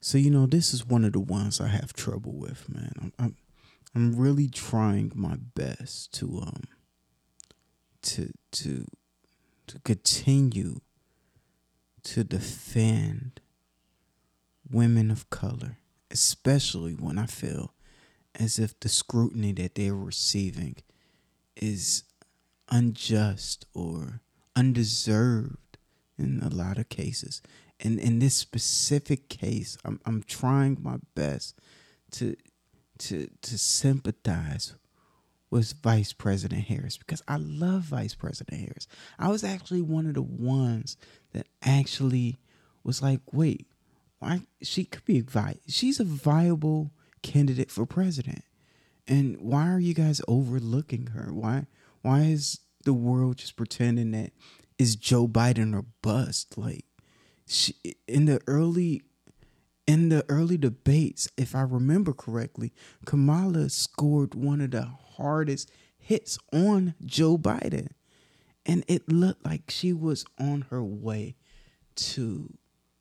So you know, this is one of the ones I have trouble with, man. I'm I'm, I'm really trying my best to um to to to continue to defend women of color, especially when I feel as if the scrutiny that they're receiving is unjust or undeserved in a lot of cases. And in this specific case, I'm I'm trying my best to to to sympathize with Vice President Harris because I love Vice President Harris. I was actually one of the ones that actually was like, wait, why she could be vi- she's a viable candidate for president. And why are you guys overlooking her? Why why is the world just pretending that is Joe Biden or bust? Like she in the early in the early debates, if I remember correctly, Kamala scored one of the hardest hits on Joe Biden. And it looked like she was on her way to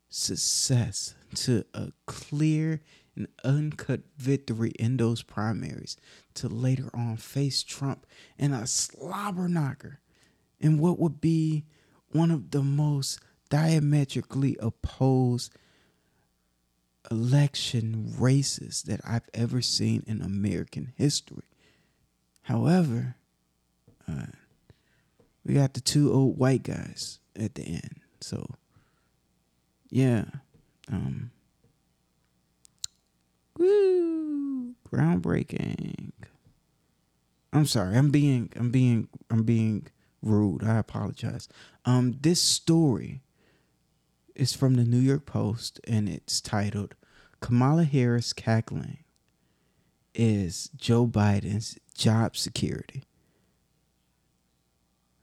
success, to a clear and uncut victory in those primaries, to later on face Trump in a slobber knocker in what would be one of the most diametrically opposed election races that I've ever seen in American history. However, uh, we got the two old white guys at the end. So, yeah. Um, woo, groundbreaking. I'm sorry. I'm being I'm being I'm being rude. I apologize. Um this story is from the New York Post and it's titled Kamala Harris cackling is Joe Biden's job security.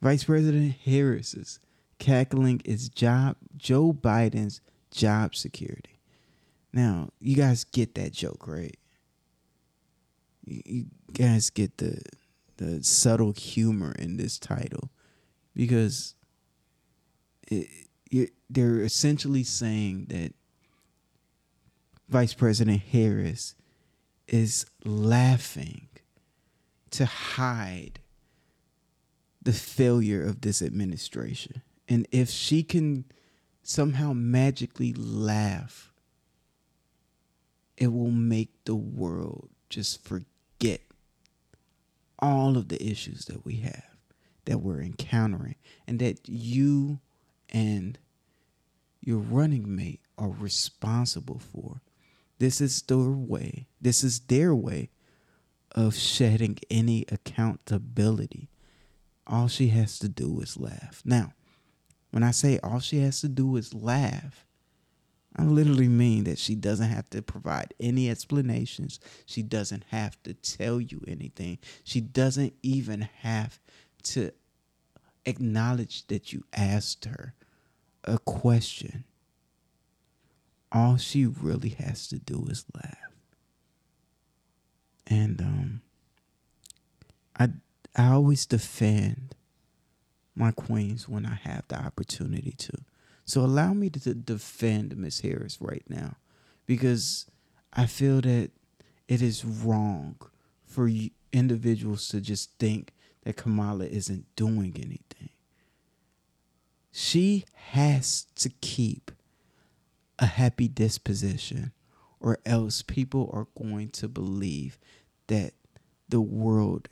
Vice President Harris's cackling is job Joe Biden's job security. Now, you guys get that joke, right? You, guys get the the subtle humor in this title because it, they're essentially saying that Vice President Harris is laughing to hide the failure of this administration. And if she can somehow magically laugh, it will make the world just forget all of the issues that we have, that we're encountering, and that you and your running mate are responsible for. This is their way. This is their way of shedding any accountability. All she has to do is laugh. Now, when I say all she has to do is laugh, I literally mean that she doesn't have to provide any explanations. She doesn't have to tell you anything. She doesn't even have to acknowledge that you asked her a question. All she really has to do is laugh. And um I I always defend my queens when I have the opportunity to. So allow me to defend Miss Harris right now because I feel that it is wrong for individuals to just think that Kamala isn't doing anything. She has to keep a happy disposition, or else people are going to believe that the world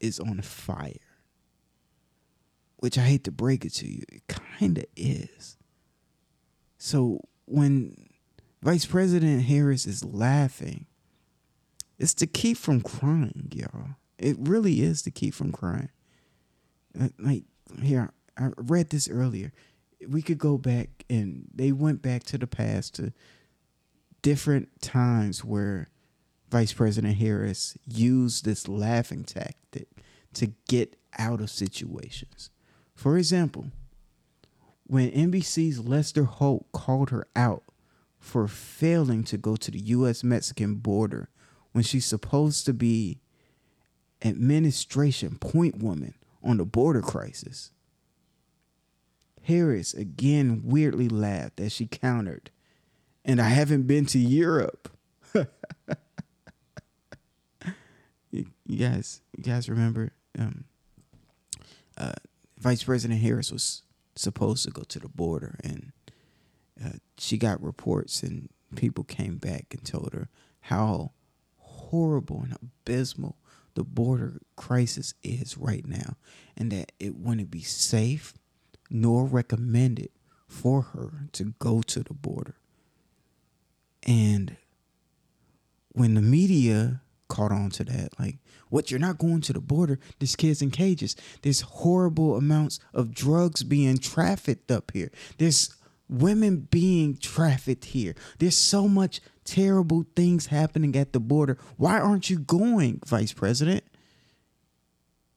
is on fire. Which I hate to break it to you, it kind of is. So when Vice President Harris is laughing, it's to keep from crying, y'all. It really is to keep from crying. Like here, I read this earlier. We could go back and they went back to the past to different times where Vice President Harris used this laughing tactic to get out of situations. For example, when NBC's Lester Holt called her out for failing to go to the US Mexican border when she's supposed to be administration point woman on the border crisis. Harris again weirdly laughed as she countered and I haven't been to Europe. you, guys, you guys remember? Um, uh, Vice President Harris was supposed to go to the border, and uh, she got reports, and people came back and told her how horrible and abysmal the border crisis is right now, and that it wouldn't be safe nor recommended for her to go to the border. And when the media caught on to that, like, what, you're not going to the border? There's kids in cages. There's horrible amounts of drugs being trafficked up here. There's women being trafficked here. There's so much terrible things happening at the border. Why aren't you going, Vice President?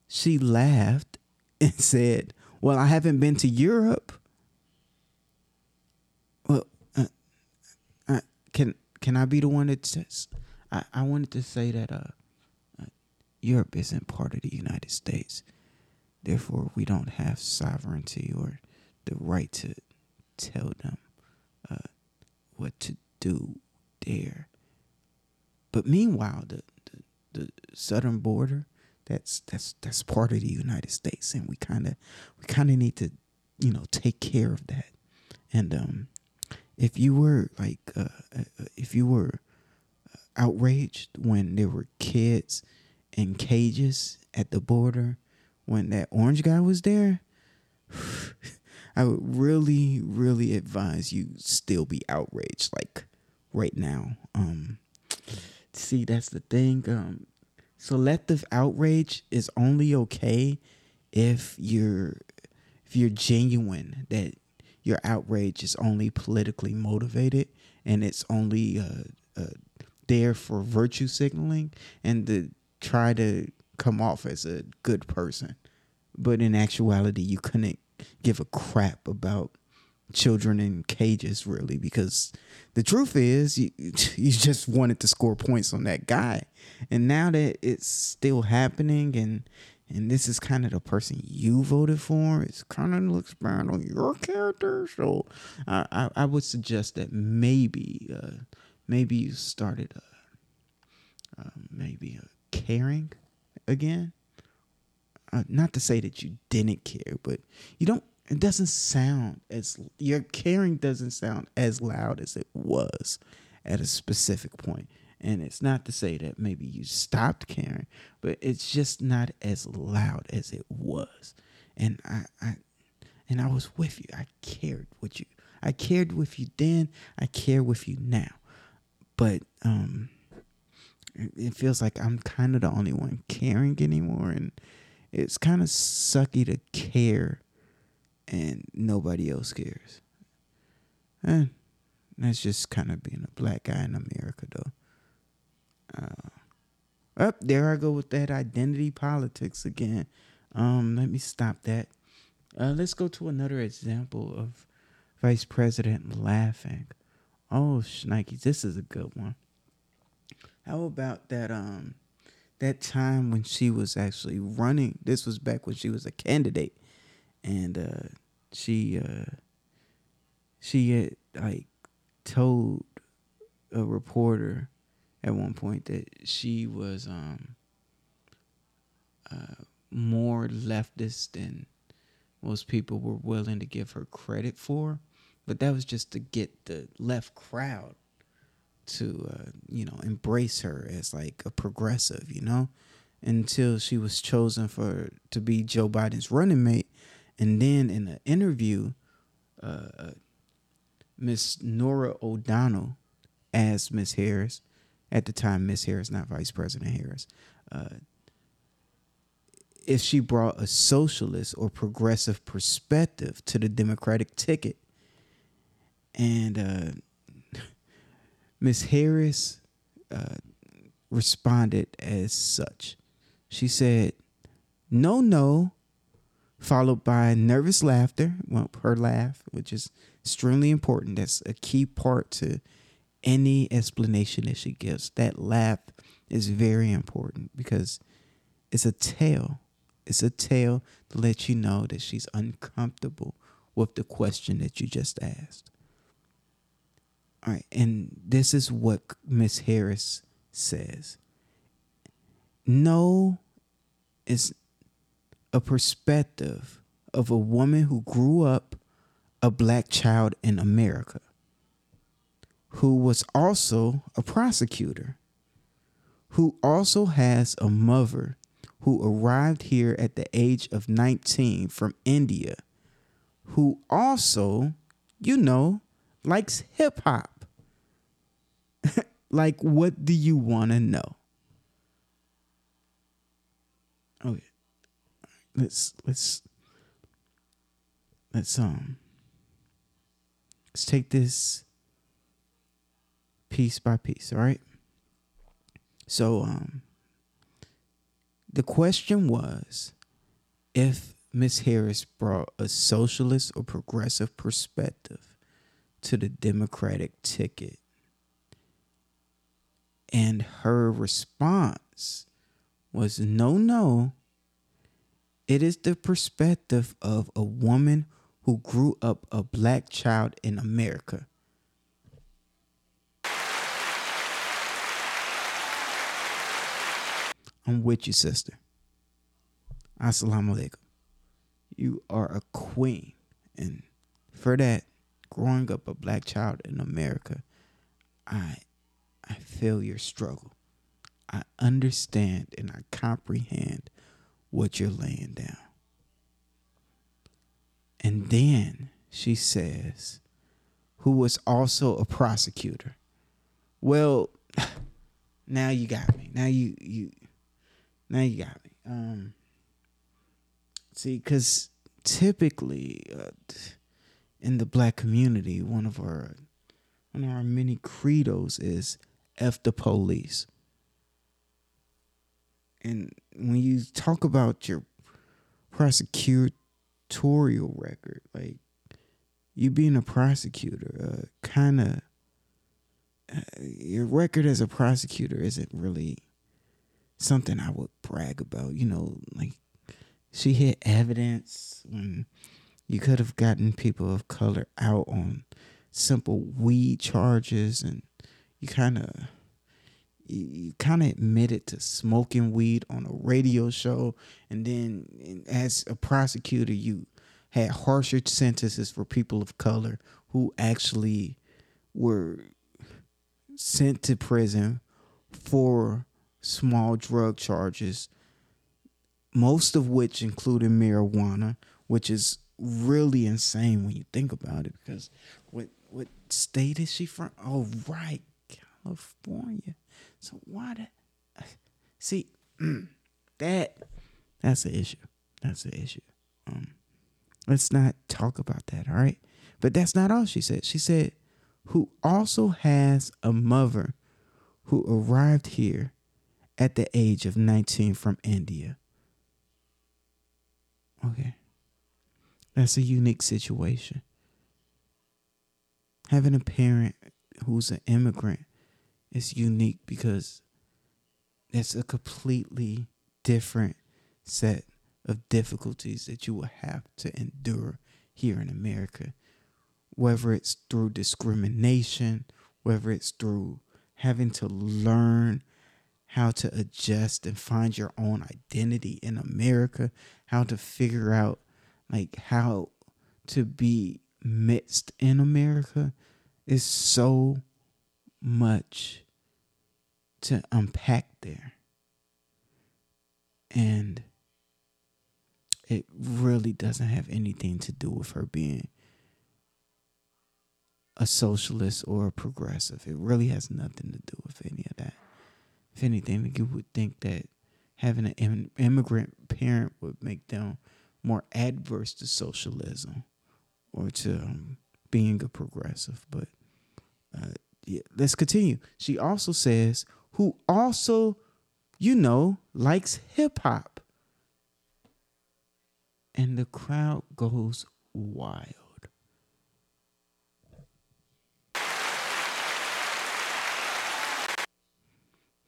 She laughed and said, Well, I haven't been to Europe. Well, uh, uh, can can I be the one that says? I, I wanted to say that uh, uh, Europe isn't part of the United States. Therefore, we don't have sovereignty or the right to tell them uh, what to do there. But meanwhile, the, the, the southern border that's that's that's part of the United States, and we kind of we kind of need to you know take care of that. And um, if you were like uh, uh, if you were outraged when there were kids in cages at the border when that orange guy was there. I would really, really advise you still be outraged, like right now. Um, see, that's the thing. Um, selective outrage is only okay if you're if you're genuine that your outrage is only politically motivated and it's only uh, uh, there for virtue signaling and to try to come off as a good person. But in actuality, you couldn't give a crap about children in cages really because the truth is you you just wanted to score points on that guy. And now that it's still happening and and this is kind of the person you voted for it's kind of looks bad on your character. So i i, I would suggest that maybe uh, maybe you started uh, uh, maybe caring again. Uh, not to say that you didn't care but you don't it doesn't sound as your caring doesn't sound as loud as it was at a specific point. And it's not to say that maybe you stopped caring but it's just not as loud as it was. And i, I and i was with you. I cared with you. I cared with you then. I care with you now. But um it feels like i'm kind of the only one caring anymore. And it's kind of sucky to care and nobody else cares. And that's just kind of being a black guy in America, though. Uh, up there, I go with that identity politics again. Um, let me stop that. Uh, let's go to another example of vice president laughing. Oh, shnikes, this is a good one. How about that? Um, that time when she was actually running. This was back when she was a candidate and uh, she uh, she had like told a reporter at one point that she was um, uh, more leftist than most people were willing to give her credit for, but that was just to get the left crowd to uh, you know embrace her as like a progressive, you know, until she was chosen for to be Joe Biden's running mate and then in an interview, uh, uh Miss Norah O'Donnell asked Miss Harris, at the time Miss Harris, not Vice President Harris, uh, if she brought a socialist or progressive perspective to the Democratic ticket. And uh, Miss Harris uh, responded as such. She said, No, no, followed by nervous laughter, well, her laugh, which is extremely important. That's a key part to any explanation that she gives. That laugh is very important because it's a tale. It's a tale to let you know that she's uncomfortable with the question that you just asked. All right, and this is what Miss Harris says. No, it's a perspective of a woman who grew up a black child in America, who was also a prosecutor, who also has a mother who arrived here at the age of 19 from India, who also, you know, likes hip hop. like, what do you want to know? Oh, okay, let's let's let's um let's take this piece by piece. All right. So um, the question was if Miss Harris brought a socialist or progressive perspective to the Democratic ticket. And her response was no, no. It is the perspective of a woman who grew up a black child in America. I'm with you, sister. Assalamu alaikum. You are a queen. And for that, growing up a black child in America, I I feel your struggle. I understand and I comprehend what you're laying down. And then she says, who was also a prosecutor. Well, now you got me. Now you you now you got me. Um see cuz typically uh, in the black community, one of our one of our many credos is F the police. And when you talk about your prosecutorial record, like you being a prosecutor, uh, kind of uh, your record as a prosecutor isn't really something I would brag about. You know, like she hid evidence when you could have gotten people of color out on simple weed charges and you kind of you, kind of admitted to smoking weed on a radio show and then as a prosecutor you had harsher sentences for people of color who actually were sent to prison for small drug charges most of which included marijuana which is really insane when you think about it because what what state is she from? Oh right, California. So why that see that that's the issue. That's the issue. Um let's not talk about that, all right? But that's not all she said. She said who also has a mother who arrived here at the age of 19 from India. Okay. That's a unique situation. Having a parent who's an immigrant is unique because it's a completely different set of difficulties that you will have to endure here in America. Whether it's through discrimination, whether it's through having to learn how to adjust and find your own identity in America, how to figure out like how to be mixed in America is so much to unpack there. And it really doesn't have anything to do with her being a socialist or a progressive. It really has nothing to do with any of that. If anything, you would think that having an immigrant parent would make them more adverse to socialism or to um, being a progressive. But uh, let's continue. She also says, who also, you know, likes hip hop. And the crowd goes wild.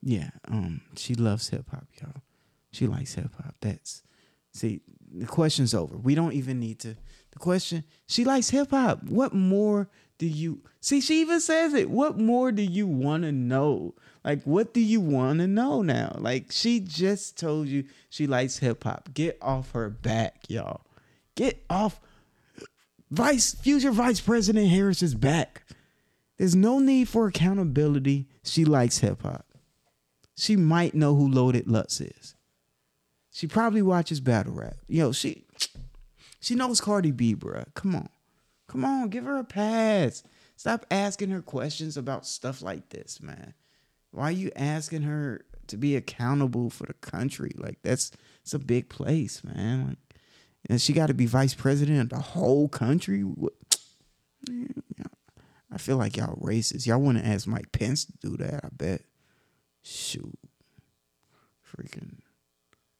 Yeah, um, she loves hip hop, y'all. She likes hip hop. That's See, the question's over. We don't even need to. The question, she likes hip hop. What more do you see? She even says it. What more do you want to know? Like, what do you want to know now? Like, she just told you she likes hip hop. Get off her back, y'all. Get off. Vice future Vice President Harris is back. There's no need for accountability. She likes hip hop. She might know who Loaded Lux is. She probably watches battle rap. Yo, she she knows Cardi B, bruh. Come on. Come on, give her a pass. Stop asking her questions about stuff like this, man. Why are you asking her to be accountable for the country? Like that's it's a big place, man. Like, and she got to be vice president of the whole country. I feel like y'all racist. Y'all want to ask Mike Pence to do that? I bet. Shoot, freaking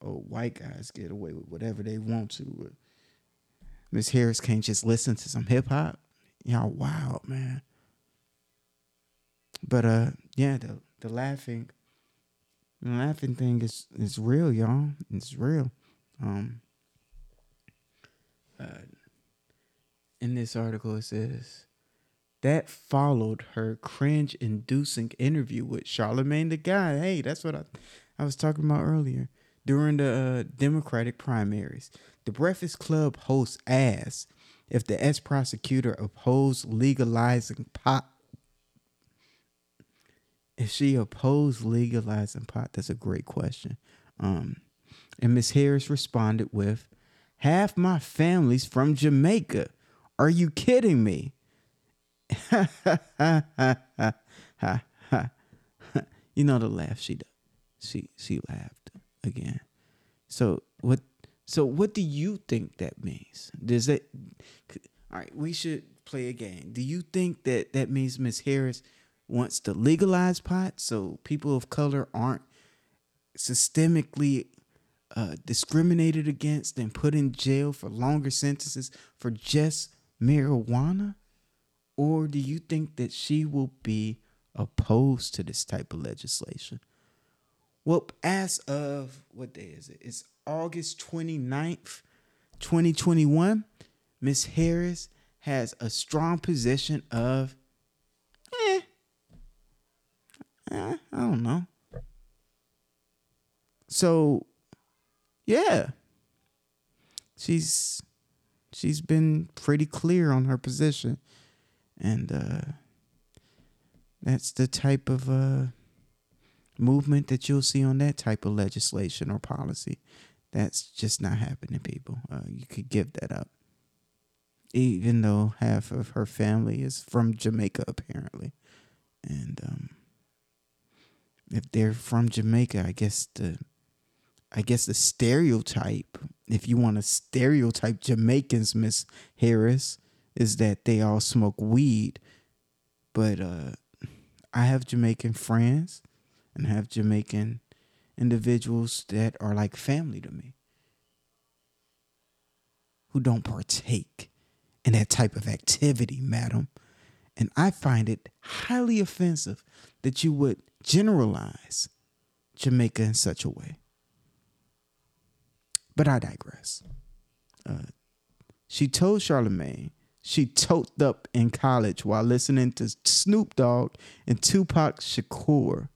old white guys get away with whatever they want to. Miss Harris can't just listen to some hip hop. Y'all wild, man. But uh yeah, the the laughing the laughing thing is is real, y'all. It's real. Um uh in this article it says that followed her cringe inducing interview with Charlamagne the Guy. Hey, that's what I I was talking about earlier during the uh, Democratic primaries. The Breakfast Club host asked if the ex prosecutor opposed legalizing pot. If she opposed legalizing pot, that's a great question. Um, and Miss Harris responded with, "Half my family's from Jamaica. Are you kidding me?" you know the laugh she does. She she laughed again. So what? So what do you think that means? Does that? All right, we should play a game. Do you think that that means Miss Harris wants to legalize pot so people of color aren't systemically uh, discriminated against and put in jail for longer sentences for just marijuana? Or do you think that she will be opposed to this type of legislation? Well, as of what day is it? It's August 29th, 2021. Miss Harris has a strong position of, eh, eh, I don't know. So, yeah, she's she's been pretty clear on her position, and uh, that's the type of uh, movement that you'll see on that type of legislation or policy. That's just not happening, people. Uh, you could give that up. Even though half of her family is from Jamaica, apparently. And um, if they're from Jamaica, I guess the I guess the stereotype, if you want to stereotype Jamaicans, Miss Harris, is that they all smoke weed. But uh, I have Jamaican friends and have Jamaican individuals that are like family to me who don't partake in that type of activity, madam. And I find it highly offensive that you would generalize Jamaica in such a way. But I digress. Uh, she told Charlamagne she toked up in college while listening to Snoop Dogg and Tupac Shakur.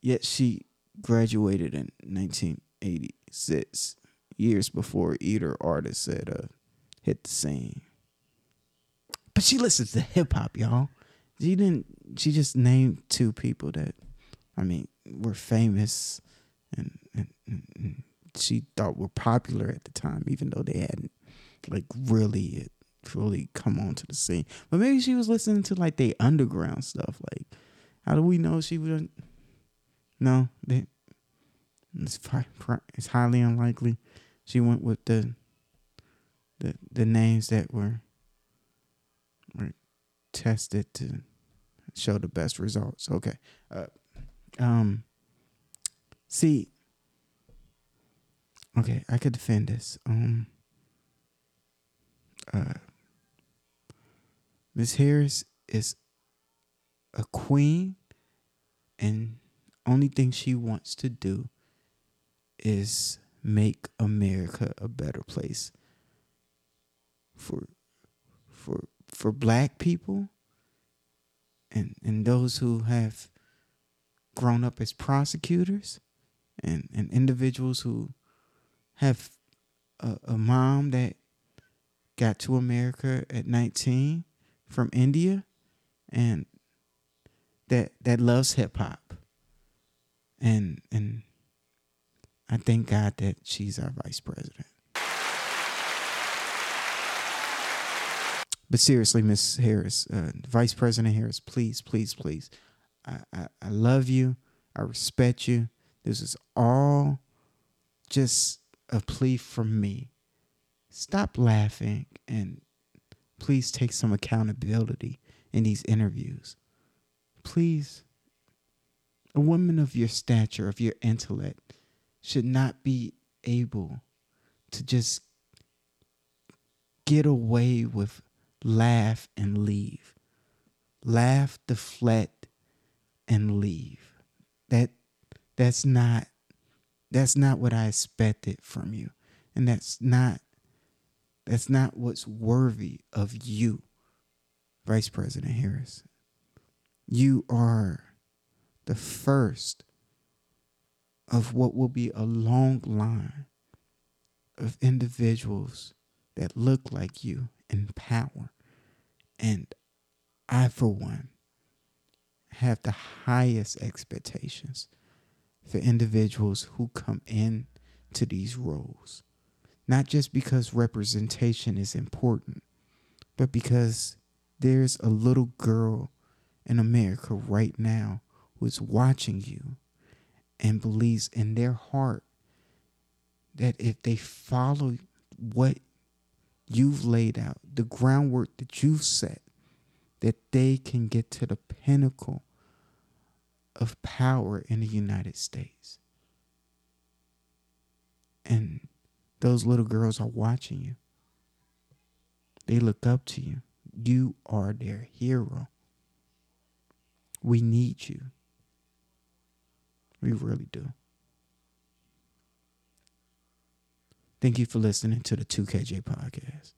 Yet she graduated in 1986, years before either artist had uh, hit the scene. But she listens to hip hop, y'all. She didn't. She just named two people that, I mean, were famous, and, and, and she thought were popular at the time, even though they hadn't like really really come onto the scene. But maybe she was listening to like the underground stuff. Like, how do we know she wouldn't? No, they, it's it's highly unlikely. She went with the the the names that were were tested to show the best results. Okay. Uh, um. See. Okay, I could defend this. Um. Uh. Miss Harris is a queen, and only thing she wants to do is make America a better place. For for for black people and and those who have grown up as prosecutors and and individuals who have a, a mom that got to America at 19 from India and that that loves hip hop and and I thank God that she's our vice president. But seriously, Miss Harris, uh, Vice President Harris, please, please, please, I, I, I love you. I respect you. This is all just a plea from me. Stop laughing and please take some accountability in these interviews. Please, a woman of your stature, of your intellect, should not be able to just get away with laugh and leave. Laugh, deflect, and leave. That that's not that's not what I expected from you. And that's not that's not what's worthy of you, Vice President Harris. You are the first of what will be a long line of individuals that look like you in power. And I, for one, have the highest expectations for individuals who come in to these roles. Not just because representation is important, but because there's a little girl in America right now who is watching you and believes in their heart that if they follow what you've laid out, the groundwork that you've set, that they can get to the pinnacle of power in the United States. And those little girls are watching you. They look up to you. You are their hero. We need you. We really do. Thank you for listening to the 2KJ podcast.